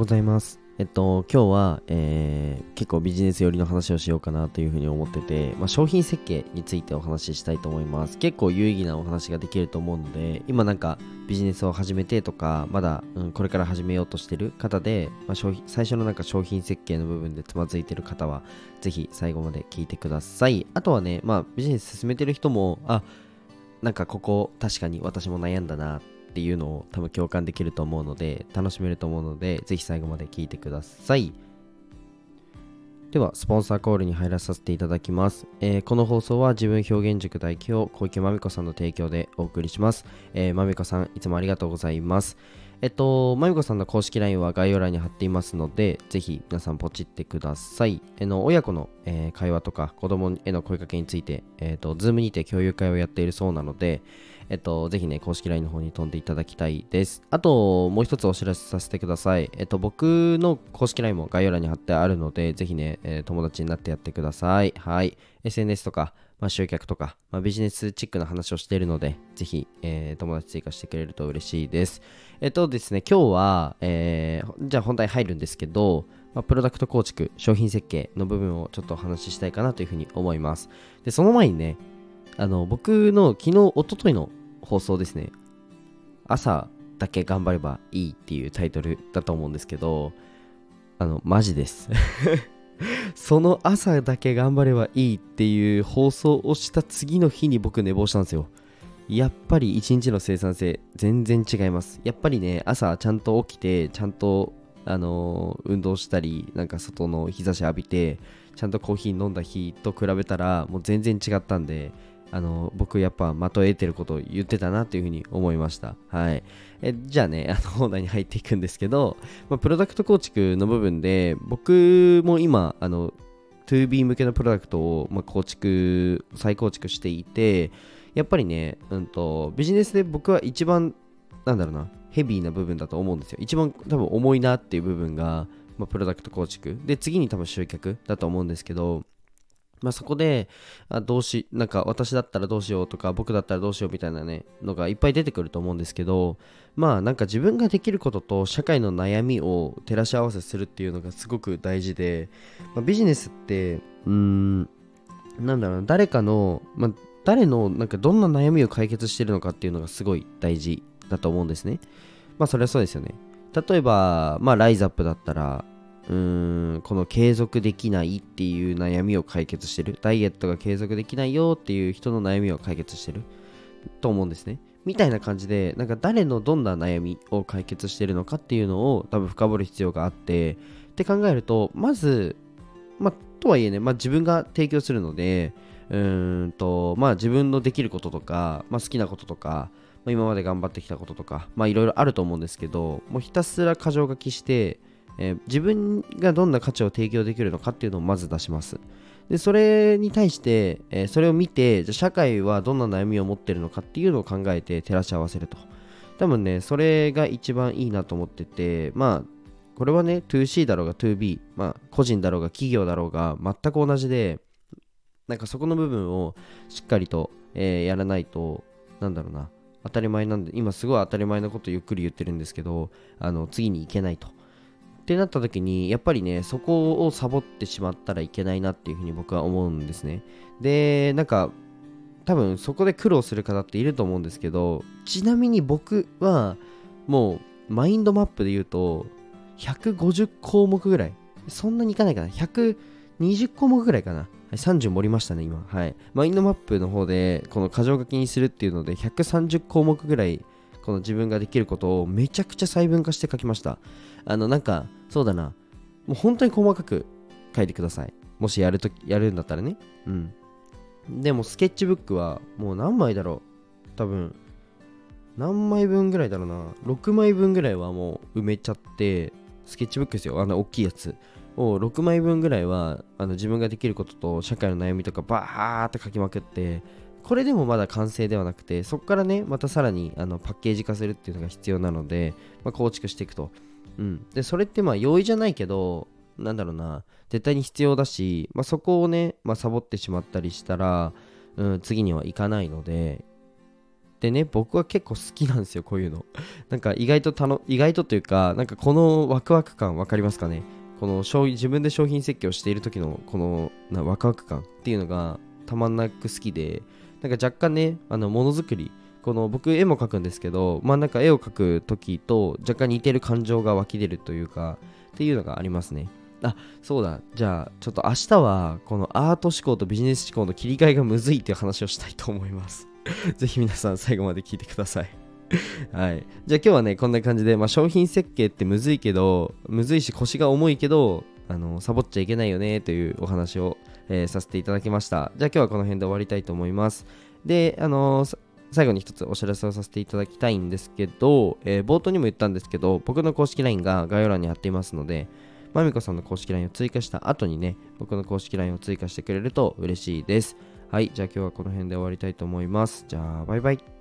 ございます。えっと、今日は、えー結構ビジネス寄りの話をしようかなというふうに思ってて、まあ、商品設計についてお話ししたいと思います。結構有意義なお話ができると思うので、今なんかビジネスを始めてとか、まだ、うん、これから始めようとしてる方で、まあ、商品最初のなんか商品設計の部分でつまずいてる方は、ぜひ最後まで聞いてください。あとはね、まあ、ビジネス進めてる人も、あ、なんかここ確かに私も悩んだなっっていうのを多分共感できると思うので楽しめると思うのでぜひ最後まで聞いてください。ではスポンサーコールに入らさせていただきます、えーこの放送は自分表現塾代表小池まみこさんの提供でお送りします、えまみこさんいつもありがとうございます。えっと、まみこさんの公式 LINE は概要欄に貼っていますので、ぜひ皆さんポチってください。あの親子の、えー会話とか子供への声かけについて、えっと、ズームにて共有会をやっているそうなので、えっと、ぜひね、公式 LINE の方に飛んでいただきたいです。あと、もう一つお知らせさせてください。えっと、僕の公式 LINE も概要欄に貼ってあるので、ぜひね、えー友達になってやってください。はい。SNS とか、まあ、集客とか、まあ、ビジネスチックな話をしているので、ぜひ、えー友達追加してくれると嬉しいです。えっとですね、今日は、えーじゃあ本題入るんですけど、まあ、プロダクト構築、商品設計の部分をちょっとお話ししたいかなというふうに思います。で、その前にね、あの、僕の昨日、一昨日の放送ですね、朝だけ頑張ればいいっていうタイトルだと思うんですけど、あの、マジです。その朝だけ頑張ればいいっていう放送をした次の日に僕寝坊したんですよ。やっぱり一日の生産性全然違います。やっぱりね、朝ちゃんと起きて、ちゃんと、あの運動したり、なんか外の日差し浴びて、ちゃんとコーヒー飲んだ日と比べたら、もう全然違ったんで、あの僕やっぱ的を得てることを言ってたなというふうに思いました。はい。えじゃあね、あの、本題に入っていくんですけど、まあ、プロダクト構築の部分で、僕も今、あの、2B 向けのプロダクトを、まあ、構築、再構築していて、やっぱりね、うんと、ビジネスで僕は一番、なんだろうな、ヘビーな部分だと思うんですよ。一番多分重いなっていう部分が、まあ、プロダクト構築。で、次に多分集客だと思うんですけど、まあ、そこで、あどうし、なんか私だったらどうしようとか、僕だったらどうしようみたいなね、のがいっぱい出てくると思うんですけど、まあなんか自分ができることと社会の悩みを照らし合わせするっていうのがすごく大事で、まあ、ビジネスって、うーん、なんだろう、誰かの、まあ、誰のなんかどんな悩みを解決してるのかっていうのがすごい大事だと思うんですね。まあそれはそうですよね。例えば、まあライズアップだったら、うーん、この継続できないっていう悩みを解決してる。ダイエットが継続できないよっていう人の悩みを解決してると思うんですね。みたいな感じで、なんか誰のどんな悩みを解決してるのかっていうのを多分深掘る必要があって、って考えると、まず、まあ、とはいえね、まあ、自分が提供するので、うーんと、まあ自分のできることとか、まあ好きなこととか、まあ、今まで頑張ってきたこととか、まあいろいろあると思うんですけど、もうひたすら箇条書きして、えー自分がどんな価値を提供できるのかっていうのをまず出します。で、それに対して、えーそれを見て、じゃ社会はどんな悩みを持ってるのかっていうのを考えて照らし合わせると。多分ね、それが一番いいなと思ってて、まあ、これはね、2C だろうが 2B、まあ、個人だろうが企業だろうが全く同じで、なんかそこの部分をしっかりと、えーやらないと、なんだろうな、当たり前なんで、今すごい当たり前のことゆっくり言ってるんですけど、あの、次に行けないと。ってなった時に、やっぱりね、そこをサボってしまったらいけないなっていうふうに僕は思うんですね。で、なんか、多分そこで苦労する方っていると思うんですけど、ちなみに僕は、もう、マインドマップで言うと、150項目ぐらい。そんなにいかないかな。120項目ぐらいかな。30盛りましたね、今。はい。マインドマップの方で、この箇条書きにするっていうので、130項目ぐらい、この自分ができることをめちゃくちゃ細分化して書きました。あの、なんか、そうだな。もう本当に細かく書いてください。もしやると、やるんだったらね。うん。でも、スケッチブックは、もう何枚だろう。多分、何枚分ぐらいだろうな。6枚分ぐらいはもう埋めちゃって、スケッチブックですよ。あの、大きいやつ。を6枚分ぐらいはあの自分ができることと社会の悩みとかバーって書きまくってこれでもまだ完成ではなくてそこからねまたさらにあのパッケージ化するっていうのが必要なので、まあ、構築していくと、うん、でそれってまあ容易じゃないけどなんだろうな絶対に必要だし、まあ、そこをね、まあ、サボってしまったりしたら、うん、次には行かないので。でね僕は結構好きなんですよこういうの。なんか意外とたの意外とというかなんかこのワクワク感分かりますかね？この商自分で商品設計をしている時のこのなワクワク感っていうのがたまんなく好きでなんか若干ねあのものづくりこの僕絵も描くんですけどまあなんか絵を描く時と若干似てる感情が湧き出るというかっていうのがありますね。あそうだ。じゃあちょっと明日はこのアート思考とビジネス思考の切り替えがむずいっていう話をしたいと思います。ぜひ皆さん最後まで聞いてください。はい。じゃあ今日はね、こんな感じで、まあ、商品設計ってむずいけど、むずいし腰が重いけど、あの、サボっちゃいけないよねというお話を、えー、させていただきました。じゃあ今日はこの辺で終わりたいと思います。で、あのー、最後に一つお知らせをさせていただきたいんですけど、えー、冒頭にも言ったんですけど、僕の公式 LINE が概要欄に貼っていますので、まみこさんの公式 LINE を追加した後にね、僕の公式 LINE を追加してくれると嬉しいです。はい、じゃあ今日はこの辺で終わりたいと思います。じゃあ、バイバイ。